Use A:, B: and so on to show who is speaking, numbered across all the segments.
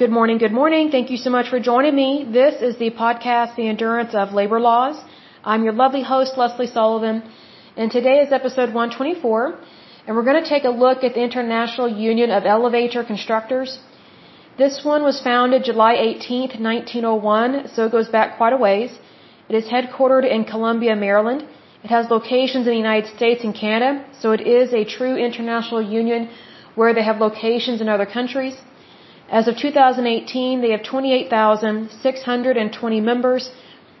A: Good morning, good morning. Thank you so much for joining me. This is the podcast, The Endurance of Labor Laws. I'm your lovely host, Leslie Sullivan, and today is episode 124, and we're going to take a look at the International Union of Elevator Constructors. This one was founded July 18th, 1901, so it goes back quite a ways. It is headquartered in Columbia, Maryland. It has locations in the United States and Canada, so it is a true international union where they have locations in other countries. As of 2018, they have 28,620 members.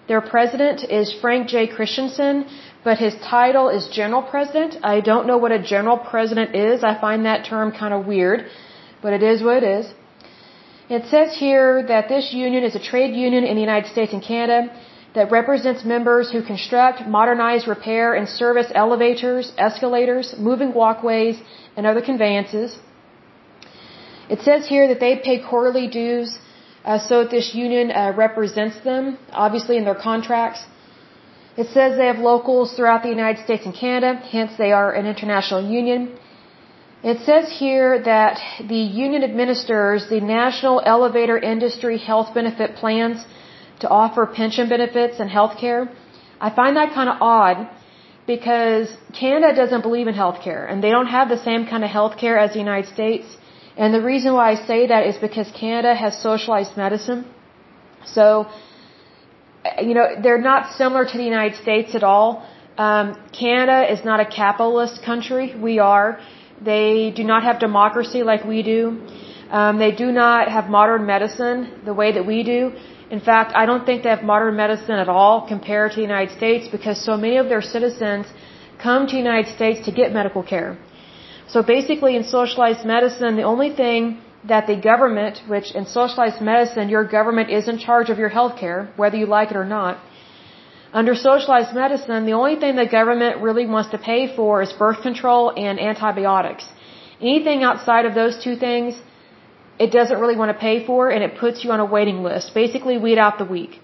A: Their president is Frank J. Christensen, but his title is General President. I don't know what a General President is. I find that term kind of weird, but it is what it is. It says here that this union is a trade union in the United States and Canada that represents members who construct, modernize, repair, and service elevators, escalators, moving walkways, and other conveyances. It says here that they pay quarterly dues uh, so that this union uh, represents them, obviously in their contracts. It says they have locals throughout the United States and Canada, hence they are an international union. It says here that the union administers the National Elevator Industry Health Benefit Plans to offer pension benefits and health care. I find that kind of odd because Canada doesn't believe in health care and they don't have the same kind of health care as the United States. And the reason why I say that is because Canada has socialized medicine. So, you know, they're not similar to the United States at all. Um, Canada is not a capitalist country. We are. They do not have democracy like we do. Um, they do not have modern medicine the way that we do. In fact, I don't think they have modern medicine at all compared to the United States because so many of their citizens come to the United States to get medical care. So basically in socialized medicine, the only thing that the government, which in socialized medicine, your government is in charge of your health care, whether you like it or not, under socialized medicine, the only thing the government really wants to pay for is birth control and antibiotics. Anything outside of those two things, it doesn't really want to pay for and it puts you on a waiting list. Basically, weed out the weak.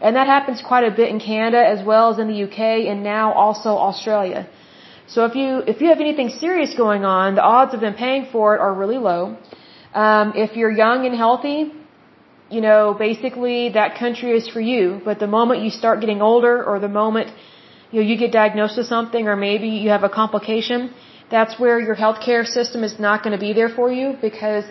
A: And that happens quite a bit in Canada as well as in the UK and now also Australia. So if you if you have anything serious going on, the odds of them paying for it are really low. Um, if you're young and healthy, you know, basically that country is for you. But the moment you start getting older or the moment, you know, you get diagnosed with something or maybe you have a complication, that's where your healthcare system is not going to be there for you because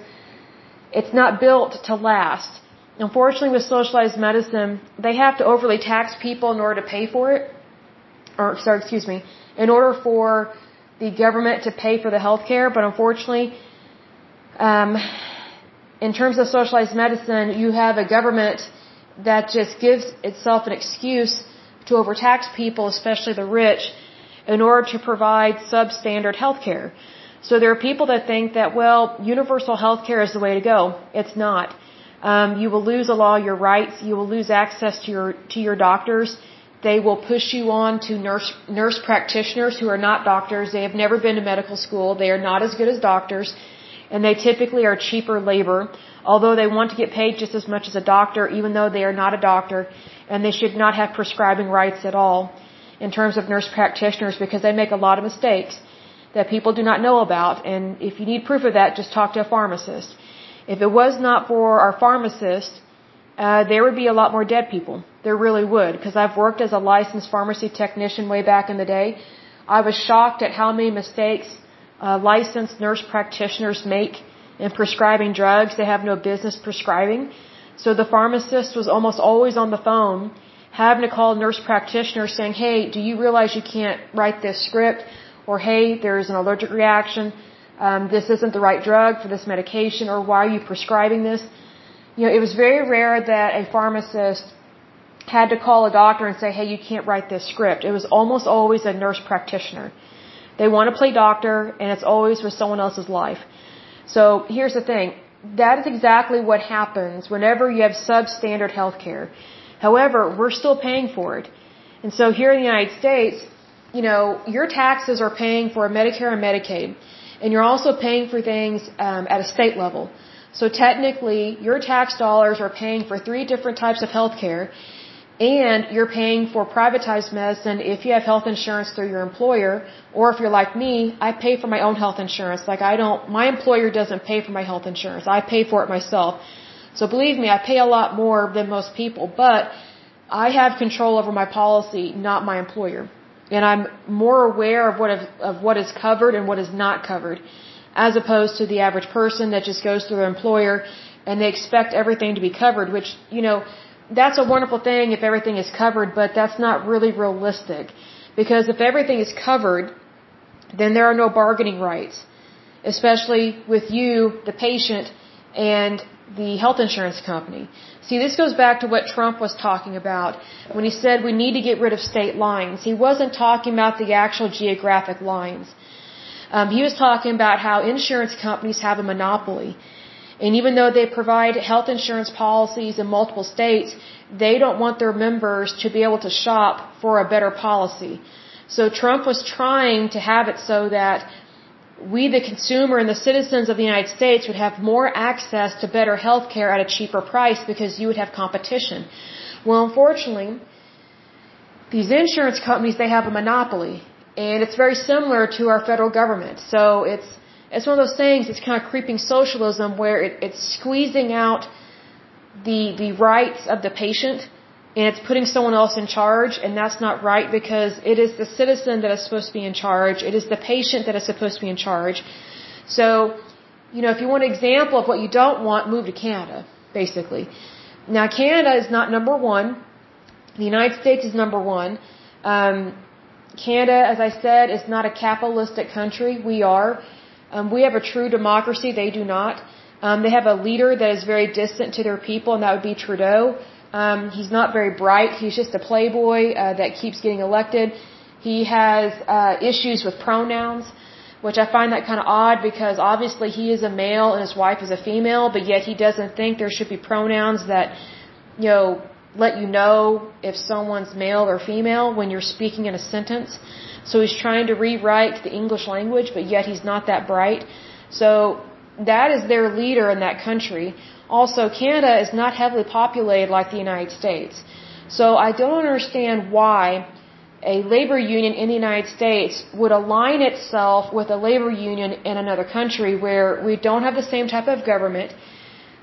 A: it's not built to last. Unfortunately, with socialized medicine, they have to overly tax people in order to pay for it. Or, sorry, excuse me, in order for the government to pay for the healthcare. But unfortunately, um, in terms of socialized medicine, you have a government that just gives itself an excuse to overtax people, especially the rich, in order to provide substandard health care. So there are people that think that, well, universal health care is the way to go. It's not. Um, you will lose a lot of your rights. You will lose access to your to your doctors. They will push you on to nurse nurse practitioners who are not doctors. They have never been to medical school. They are not as good as doctors and they typically are cheaper labor, although they want to get paid just as much as a doctor, even though they are not a doctor, and they should not have prescribing rights at all in terms of nurse practitioners because they make a lot of mistakes that people do not know about, and if you need proof of that, just talk to a pharmacist. If it was not for our pharmacists, uh, there would be a lot more dead people. There really would, because I've worked as a licensed pharmacy technician way back in the day. I was shocked at how many mistakes uh, licensed nurse practitioners make in prescribing drugs they have no business prescribing. So the pharmacist was almost always on the phone having to call nurse practitioner saying, hey, do you realize you can't write this script? Or hey, there's an allergic reaction. Um, this isn't the right drug for this medication. Or why are you prescribing this? You know, it was very rare that a pharmacist had to call a doctor and say, hey, you can't write this script. It was almost always a nurse practitioner. They want to play doctor, and it's always for someone else's life. So here's the thing. That is exactly what happens whenever you have substandard health care. However, we're still paying for it. And so here in the United States, you know, your taxes are paying for Medicare and Medicaid. And you're also paying for things um, at a state level. So technically, your tax dollars are paying for three different types of health care. And you're paying for privatized medicine if you have health insurance through your employer, or if you're like me, I pay for my own health insurance. Like I don't, my employer doesn't pay for my health insurance. I pay for it myself. So believe me, I pay a lot more than most people, but I have control over my policy, not my employer. And I'm more aware of what, of, what is covered and what is not covered, as opposed to the average person that just goes through their employer and they expect everything to be covered, which, you know, that's a wonderful thing if everything is covered, but that's not really realistic. Because if everything is covered, then there are no bargaining rights, especially with you, the patient, and the health insurance company. See, this goes back to what Trump was talking about when he said we need to get rid of state lines. He wasn't talking about the actual geographic lines. Um, he was talking about how insurance companies have a monopoly. And even though they provide health insurance policies in multiple states, they don't want their members to be able to shop for a better policy. So Trump was trying to have it so that we, the consumer and the citizens of the United States, would have more access to better health care at a cheaper price because you would have competition. Well, unfortunately, these insurance companies, they have a monopoly. And it's very similar to our federal government. So it's it's one of those things. It's kind of creeping socialism where it, it's squeezing out the the rights of the patient and it's putting someone else in charge and that's not right because it is the citizen that is supposed to be in charge it is the patient that is supposed to be in charge. So you know if you want an example of what you don't want move to canada basically. Now canada is not number one. The united states is number one. Um, canada as i said is not a capitalistic country. We are um, we have a true democracy. They do not. Um, they have a leader that is very distant to their people, and that would be Trudeau. Um, he's not very bright. He's just a playboy uh, that keeps getting elected. He has uh, issues with pronouns, which I find that kind of odd because obviously he is a male and his wife is a female, but yet he doesn't think there should be pronouns that, you know, let you know if someone's male or female when you're speaking in a sentence. So he's trying to rewrite the English language, but yet he's not that bright. So that is their leader in that country. Also, Canada is not heavily populated like the United States. So I don't understand why a labor union in the United States would align itself with a labor union in another country where we don't have the same type of government,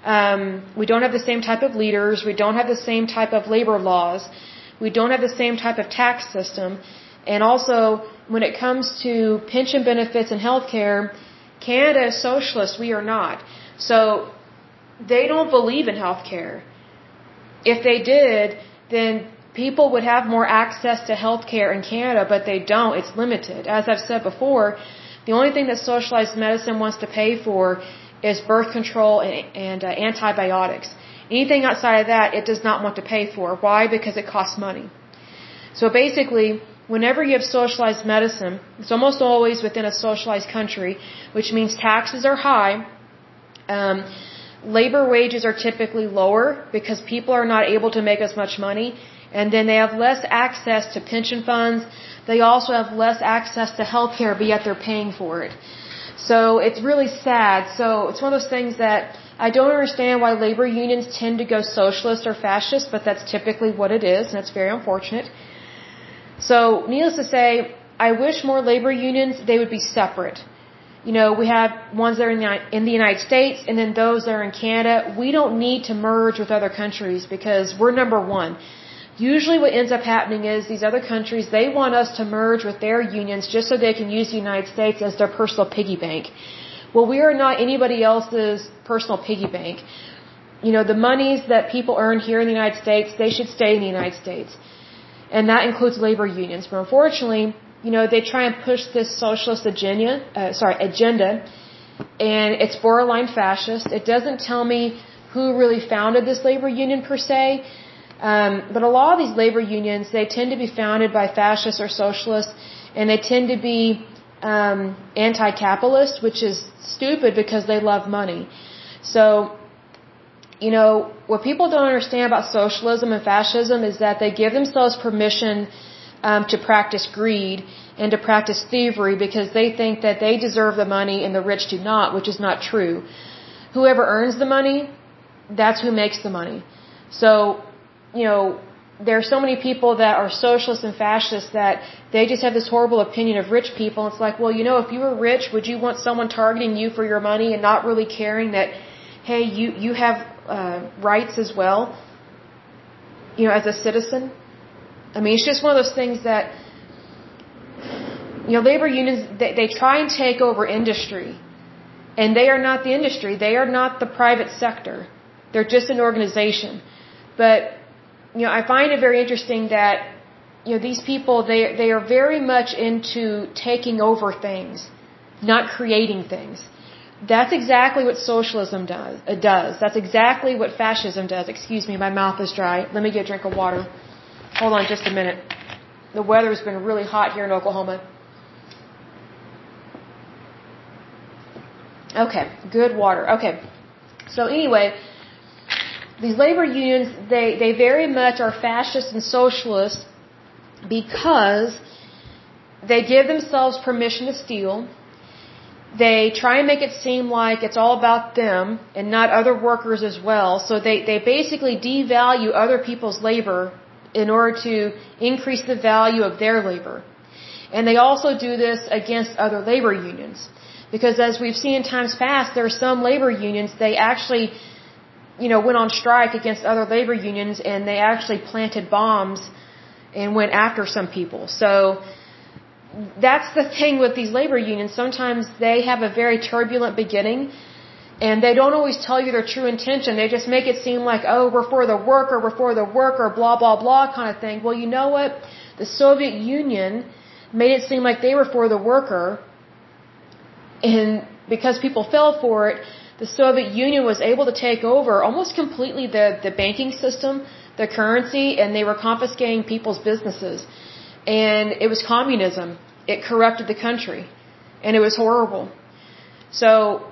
A: um, we don't have the same type of leaders, we don't have the same type of labor laws, we don't have the same type of tax system, and also, when it comes to pension benefits and health care, Canada is socialist, we are not. So, they don't believe in health care. If they did, then people would have more access to health care in Canada, but they don't. It's limited. As I've said before, the only thing that socialized medicine wants to pay for is birth control and, and uh, antibiotics. Anything outside of that, it does not want to pay for. Why? Because it costs money. So basically, whenever you have socialized medicine, it's almost always within a socialized country, which means taxes are high. Um, labor wages are typically lower because people are not able to make as much money, and then they have less access to pension funds. They also have less access to health care, but yet they're paying for it. So it's really sad. So it's one of those things that I don't understand why labor unions tend to go socialist or fascist, but that's typically what it is, and it's very unfortunate. So, needless to say, I wish more labor unions, they would be separate. You know, we have ones that are in the, in the United States and then those that are in Canada. We don't need to merge with other countries because we're number one. Usually what ends up happening is these other countries, they want us to merge with their unions just so they can use the United States as their personal piggy bank. Well, we are not anybody else's personal piggy bank. You know, the monies that people earn here in the United States, they should stay in the United States and that includes labor unions. But unfortunately, you know, they try and push this socialist agenda, uh, sorry, agenda, and it's borderline fascist. It doesn't tell me who really founded this labor union per se, um, but a lot of these labor unions they tend to be founded by fascists or socialists, and they tend to be um, anti-capitalist, which is stupid because they love money. So you know, what people don't understand about socialism and fascism is that they give themselves permission um, to practice greed and to practice thievery because they think that they deserve the money and the rich do not, which is not true. Whoever earns the money, that's who makes the money. So, you know, there are so many people that are socialists and fascists that they just have this horrible opinion of rich people. It's like, well, you know, if you were rich, would you want someone targeting you for your money and not really caring that, hey, you you have uh, rights as well, you know, as a citizen? I mean, it's just one of those things that, you know, labor unions they, they try and take over industry, and they are not the industry. They are not the private sector. They're just an organization. But you know, I find it very interesting that you know these people they they are very much into taking over things, not creating things. That's exactly what socialism does. It does. That's exactly what fascism does. Excuse me, my mouth is dry. Let me get a drink of water. Hold on just a minute. The weather's been really hot here in Oklahoma. Okay, good water. Okay. So anyway, these labor unions, they, they very much are fascist and socialist because they give themselves permission to steal. They try and make it seem like it's all about them and not other workers as well. So they, they basically devalue other people's labor in order to increase the value of their labor. And they also do this against other labor unions. Because as we've seen in times past, there are some labor unions, they actually you know, went on strike against other labor unions and they actually planted bombs and went after some people. So that's the thing with these labor unions. Sometimes they have a very turbulent beginning and they don't always tell you their true intention. They just make it seem like, oh, we're for the worker, we're for the worker, blah, blah, blah kind of thing. Well, you know what? The Soviet Union made it seem like they were for the worker and because people fell for it, the Soviet Union was able to take over almost completely the, the banking system, the currency, and they were confiscating people's businesses. And it was communism. It corrupted the country. And it was horrible. So,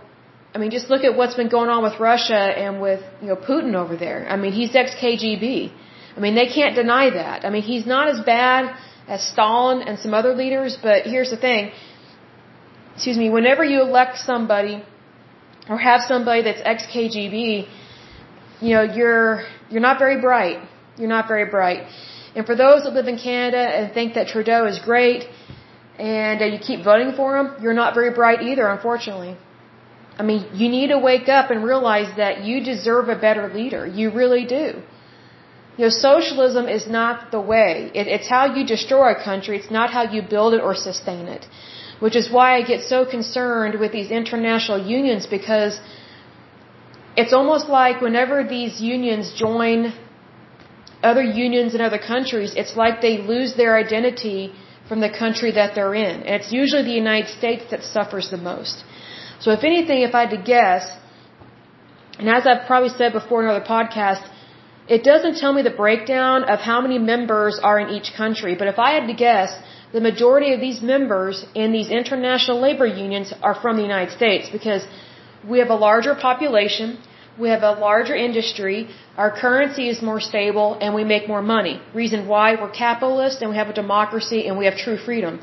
A: I mean, just look at what's been going on with Russia and with, you know, Putin over there. I mean, he's ex-KGB. I mean, they can't deny that. I mean, he's not as bad as Stalin and some other leaders, but here's the thing. Excuse me, whenever you elect somebody or have somebody that's ex KGB, you know, you're you're not very bright. You're not very bright. And for those that live in Canada and think that Trudeau is great and uh, you keep voting for him, you're not very bright either, unfortunately. I mean, you need to wake up and realize that you deserve a better leader. You really do. You know, socialism is not the way. It, it's how you destroy a country. It's not how you build it or sustain it which is why I get so concerned with these international unions because it's almost like whenever these unions join other unions in other countries, it's like they lose their identity from the country that they're in. And it's usually the United States that suffers the most. So if anything, if I had to guess, and as I've probably said before in other podcasts, it doesn't tell me the breakdown of how many members are in each country, but if I had to guess, the majority of these members in these international labor unions are from the United States because we have a larger population, we have a larger industry, our currency is more stable, and we make more money. Reason why we're capitalist and we have a democracy and we have true freedom.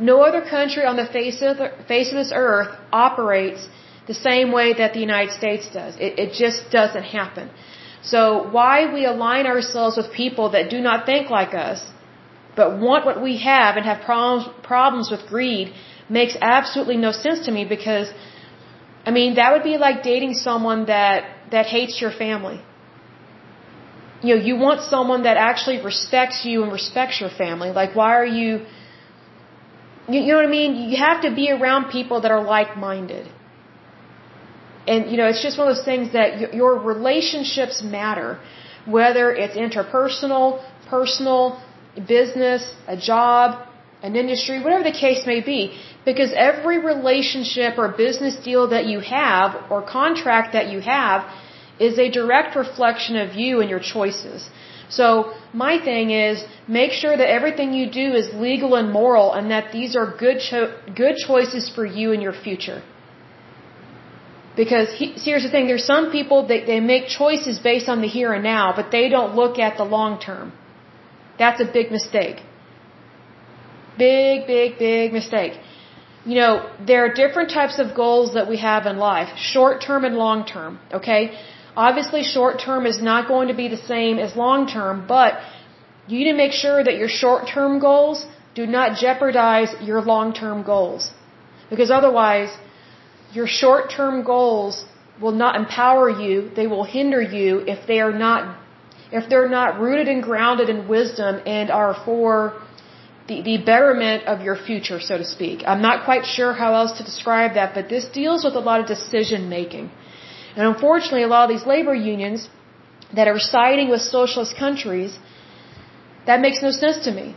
A: No other country on the face of, the, face of this earth operates the same way that the United States does. It, it just doesn't happen. So why we align ourselves with people that do not think like us but want what we have and have problems problems with greed makes absolutely no sense to me because I mean that would be like dating someone that that hates your family. You know, you want someone that actually respects you and respects your family. Like why are you you, know what I mean? You have to be around people that are like-minded. And you know, it's just one of those things that your relationships matter, whether it's interpersonal, personal, business, a job, an industry, whatever the case may be. Because every relationship or business deal that you have or contract that you have is a direct reflection of you and your choices. So my thing is make sure that everything you do is legal and moral and that these are good cho- good choices for you and your future. Because he, here's the thing, there's some people that they make choices based on the here and now, but they don't look at the long term. That's a big mistake. Big, big, big mistake. You know, there are different types of goals that we have in life. Short term and long term. Okay? Obviously short term is not going to be the same as long term, but you need to make sure that your short-term goals do not jeopardize your long-term goals. Because otherwise, your short-term goals will not empower you, they will hinder you if they are not if they're not rooted and grounded in wisdom and are for the, the betterment of your future, so to speak. I'm not quite sure how else to describe that, but this deals with a lot of decision making. And unfortunately, a lot of these labor unions that are siding with socialist countries, that makes no sense to me.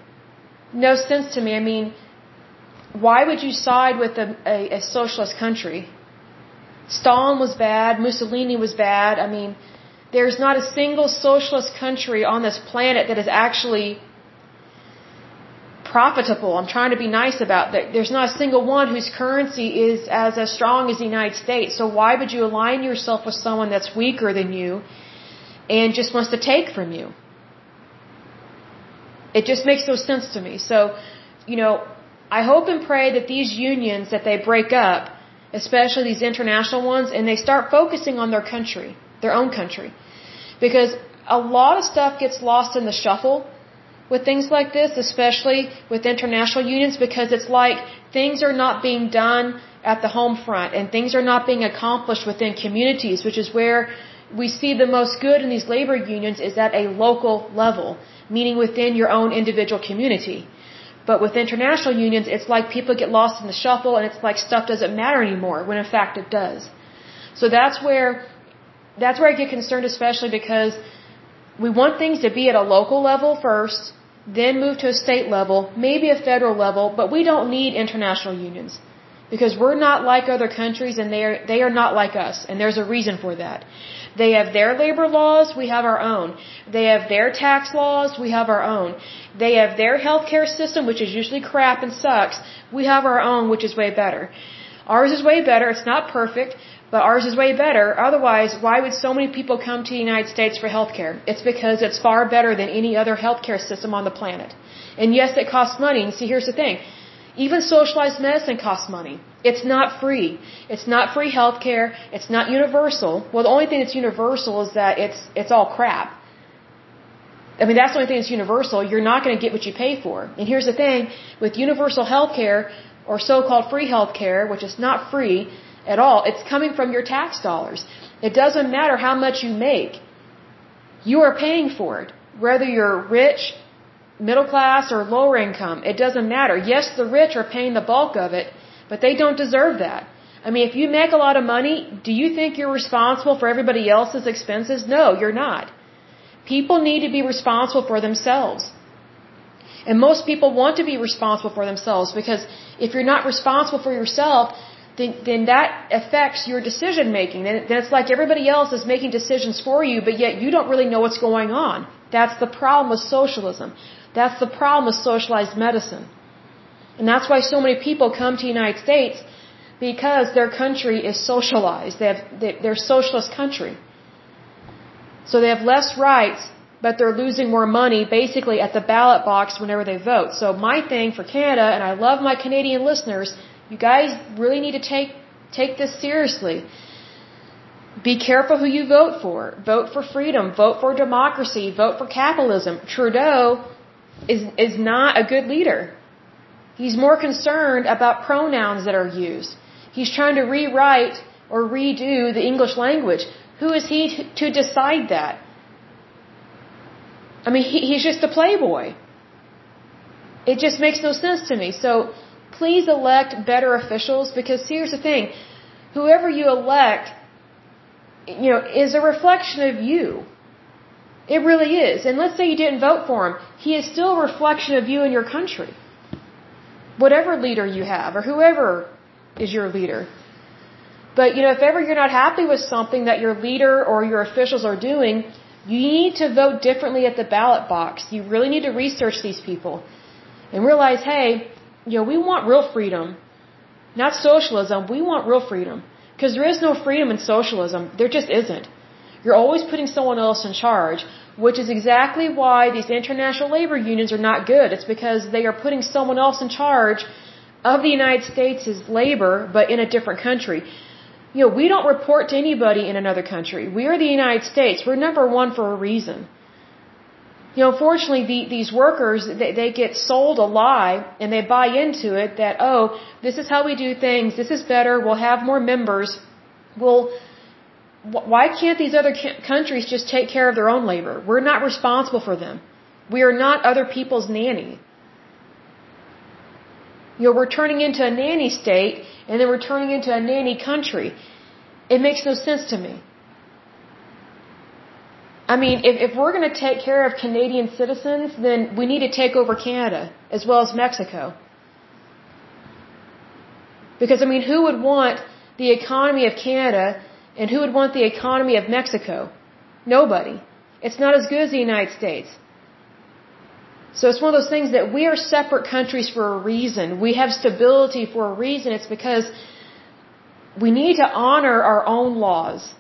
A: No sense to me. I mean, why would you side with a, a, a socialist country? Stalin was bad, Mussolini was bad. I mean, there's not a single socialist country on this planet that is actually profitable. I'm trying to be nice about that. There's not a single one whose currency is as, as strong as the United States. So why would you align yourself with someone that's weaker than you and just wants to take from you? It just makes no sense to me. So, you know, I hope and pray that these unions that they break up, especially these international ones, and they start focusing on their country, their own country. Because a lot of stuff gets lost in the shuffle with things like this, especially with international unions, because it's like things are not being done at the home front and things are not being accomplished within communities, which is where we see the most good in these labor unions is at a local level, meaning within your own individual community. But with international unions, it's like people get lost in the shuffle and it's like stuff doesn't matter anymore when in fact it does. So that's where, that's where I get concerned especially because we want things to be at a local level first, then move to a state level, maybe a federal level, but we don't need international unions. Because we're not like other countries and they are, they are not like us. And there's a reason for that. They have their labor laws, we have our own. They have their tax laws, we have our own. They have their healthcare system, which is usually crap and sucks. We have our own, which is way better. Ours is way better. It's not perfect, but ours is way better. Otherwise, why would so many people come to the United States for healthcare? It's because it's far better than any other healthcare system on the planet. And yes, it costs money. And see, here's the thing. Even socialized medicine costs money. It's not free. It's not free healthcare. It's not universal. Well, the only thing that's universal is that it's it's all crap. I mean, that's the only thing that's universal. You're not going to get what you pay for. And here's the thing: with universal healthcare or so-called free healthcare, which is not free at all, it's coming from your tax dollars. It doesn't matter how much you make. You are paying for it, whether you're rich middle class or lower income. It doesn't matter. Yes, the rich are paying the bulk of it, but they don't deserve that. I mean, if you make a lot of money, do you think you're responsible for everybody else's expenses? No, you're not. People need to be responsible for themselves. And most people want to be responsible for themselves because if you're not responsible for yourself, then, then that affects your decision making. Then, then it's like everybody else is making decisions for you, but yet you don't really know what's going on. That's the problem with socialism. That's the problem with socialized medicine. And that's why so many people come to the United States because their country is socialized. They have, they, they're a socialist country. So they have less rights, but they're losing more money basically at the ballot box whenever they vote. So my thing for Canada, and I love my Canadian listeners, you guys really need to take, take this seriously. Be careful who you vote for. Vote for freedom. Vote for democracy. Vote for capitalism. Trudeau is, is not a good leader. He's more concerned about pronouns that are used. He's trying to rewrite or redo the English language. Who is he to decide that? I mean, he, he's just a playboy. It just makes no sense to me. So please elect better officials because here's the thing. Whoever you elect, you know, is a reflection of you. It really is. And let's say you didn't vote for him. He is still a reflection of you and your country. Whatever leader you have or whoever is your leader. But, you know, if ever you're not happy with something that your leader or your officials are doing, you need to vote differently at the ballot box. You really need to research these people and realize, hey, you know, we want real freedom. Not socialism. We want real freedom. Because there is no freedom in socialism. There just isn't. You're always putting someone else in charge which is exactly why these international labor unions are not good. It's because they are putting someone else in charge of the United States' labor, but in a different country. You know, we don't report to anybody in another country. We are the United States. We're number one for a reason. You know, unfortunately, the, these workers, they, they get sold a lie and they buy into it that, oh, this is how we do things, this is better, we'll have more members. Well, why can't these other countries just take care of their own labor? We're not responsible for them. We are not other people's nanny. You know, we're turning into a nanny state and then we're turning into a nanny country. It makes no sense to me. I mean, if, if we're going to take care of Canadian citizens, then we need to take over Canada as well as Mexico. Because, I mean, who would want the economy of Canada and who would want the economy of Mexico? Nobody. It's not as good as the United States. So it's one of those things that we are separate countries for a reason. We have stability for a reason. It's because we need to honor our own laws.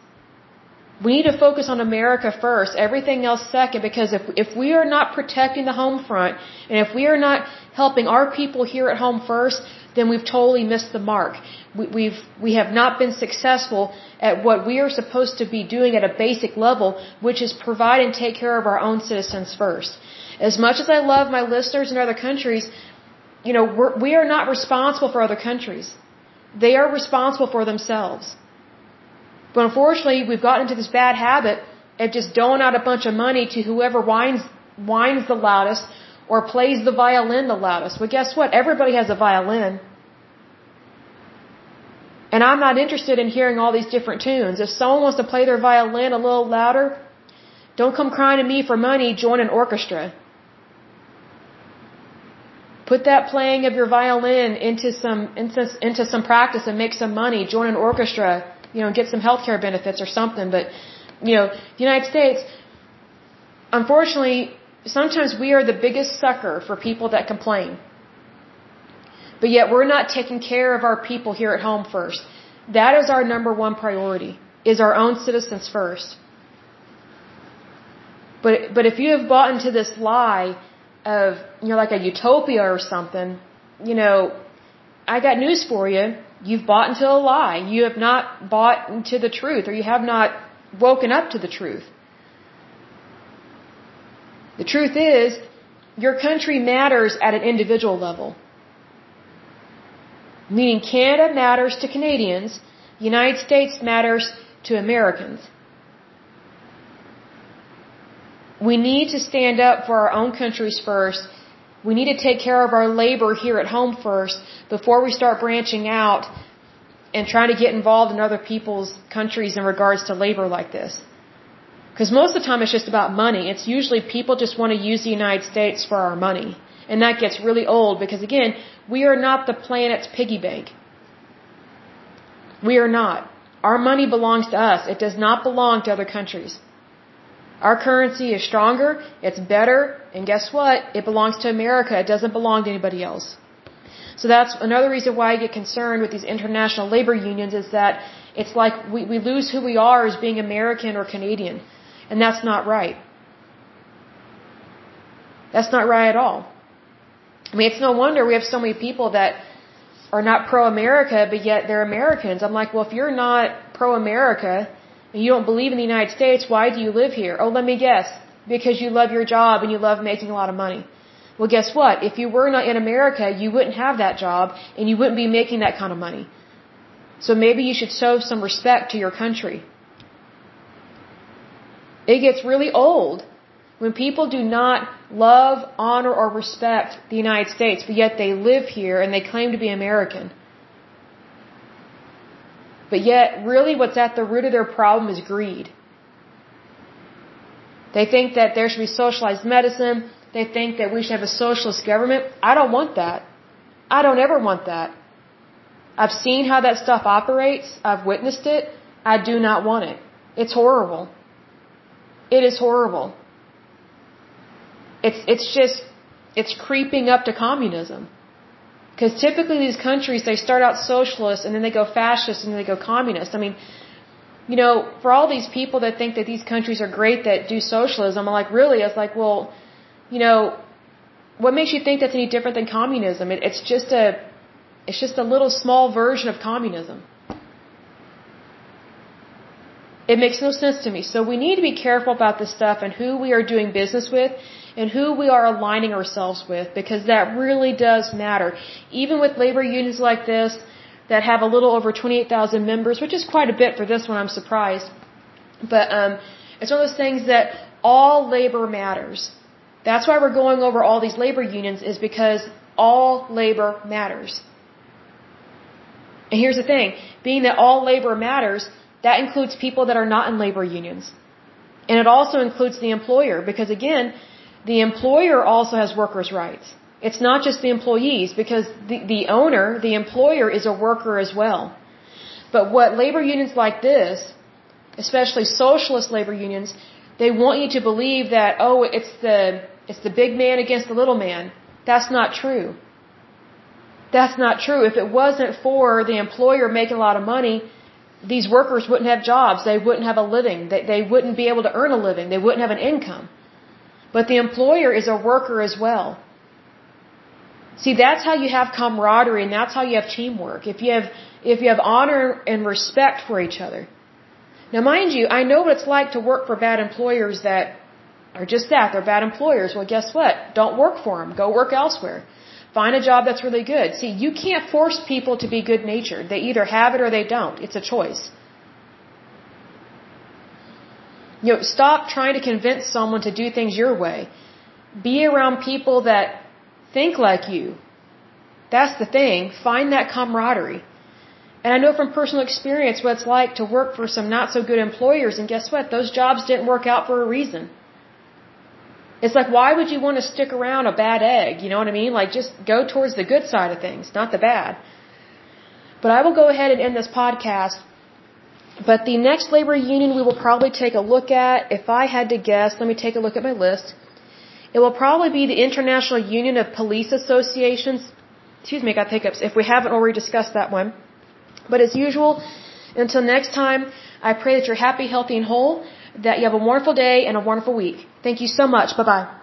A: We need to focus on America first, everything else second, because if, if we are not protecting the home front, and if we are not helping our people here at home first, then we've totally missed the mark. We, we've, we have not been successful at what we are supposed to be doing at a basic level, which is provide and take care of our own citizens first. As much as I love my listeners in other countries, you know, we're, we are not responsible for other countries. They are responsible for themselves. But unfortunately, we've gotten into this bad habit of just doling out a bunch of money to whoever whines, whines the loudest or plays the violin the loudest. Well, guess what? Everybody has a violin. And I'm not interested in hearing all these different tunes. If someone wants to play their violin a little louder, don't come crying to me for money, join an orchestra. Put that playing of your violin into some into, into some practice and make some money. Join an orchestra you know, get some health care benefits or something. But, you know, the United States, unfortunately, sometimes we are the biggest sucker for people that complain. But yet we're not taking care of our people here at home first. That is our number one priority, is our own citizens first. But, but if you have bought into this lie of, you know, like a utopia or something, you know, I got news for you. You've bought into a lie. You have not bought into the truth, or you have not woken up to the truth. The truth is, your country matters at an individual level. Meaning Canada matters to Canadians, United States matters to Americans. We need to stand up for our own countries first we need to take care of our labor here at home first before we start branching out and trying to get involved in other people's countries in regards to labor like this. Because most of the time it's just about money. It's usually people just want to use the United States for our money. And that gets really old because again, we are not the planet's piggy bank. We are not. Our money belongs to us. It does not belong to other countries. Our currency is stronger, it's better, and guess what? It belongs to America. It doesn't belong to anybody else. So that's another reason why I get concerned with these international labor unions is that it's like we, we lose who we are as being American or Canadian. And that's not right. That's not right at all. I mean, it's no wonder we have so many people that are not pro-America, but yet they're Americans. I'm like, well, if you're not pro-America, and you don't believe in the United States, why do you live here? Oh, let me guess. Because you love your job and you love making a lot of money. Well, guess what? If you were not in America, you wouldn't have that job and you wouldn't be making that kind of money. So maybe you should show some respect to your country. It gets really old when people do not love, honor, or respect the United States, but yet they live here and they claim to be American. But yet, really what's at the root of their problem is greed. They think that there should be socialized medicine. They think that we should have a socialist government. I don't want that. I don't ever want that. I've seen how that stuff operates. I've witnessed it. I do not want it. It's horrible. It is horrible. It's, it's just, it's creeping up to communism. Because typically these countries, they start out socialist and then they go fascist and then they go communist. I mean, you know, for all these people that think that these countries are great that do socialism, I'm like, really? It's like, well, you know, what makes you think that's any different than communism? It, it's just a, it's just a little small version of communism. It makes no sense to me. So we need to be careful about this stuff and who we are doing business with and who we are aligning ourselves with because that really does matter. Even with labor unions like this that have a little over 28,000 members, which is quite a bit for this one, I'm surprised. But um, it's one of those things that all labor matters. That's why we're going over all these labor unions is because all labor matters. And here's the thing, being that all labor matters, that includes people that are not in labor unions. And it also includes the employer because again, the employer also has workers' rights. It's not just the employees because the, the owner, the employer is a worker as well. But what labor unions like this, especially socialist labor unions, they want you to believe that, oh, it's the, it's the big man against the little man. That's not true. That's not true. If it wasn't for the employer making a lot of money, these workers wouldn't have jobs. They wouldn't have a living. They, they wouldn't be able to earn a living. They wouldn't have an income. But the employer is a worker as well. See, that's how you have camaraderie and that's how you have teamwork. If you have, if you have honor and respect for each other. Now mind you, I know what it's like to work for bad employers that are just that. They're bad employers. Well, guess what? Don't work for them. Go work elsewhere. Find a job that's really good. See, you can't force people to be good natured. They either have it or they don't. It's a choice. You know, stop trying to convince someone to do things your way. Be around people that think like you. That's the thing. Find that camaraderie. And I know from personal experience what it's like to work for some not so good employers, and guess what? Those jobs didn't work out for a reason. It's like, why would you want to stick around a bad egg? You know what I mean? Like, just go towards the good side of things, not the bad. But I will go ahead and end this podcast but the next labor union we will probably take a look at, if I had to guess, let me take a look at my list. It will probably be the International Union of Police Associations. Excuse me, I got hiccups. If we haven't already discussed that one. But as usual, until next time, I pray that you're happy, healthy, and whole, that you have a wonderful day and a wonderful week. Thank you so much. Bye bye.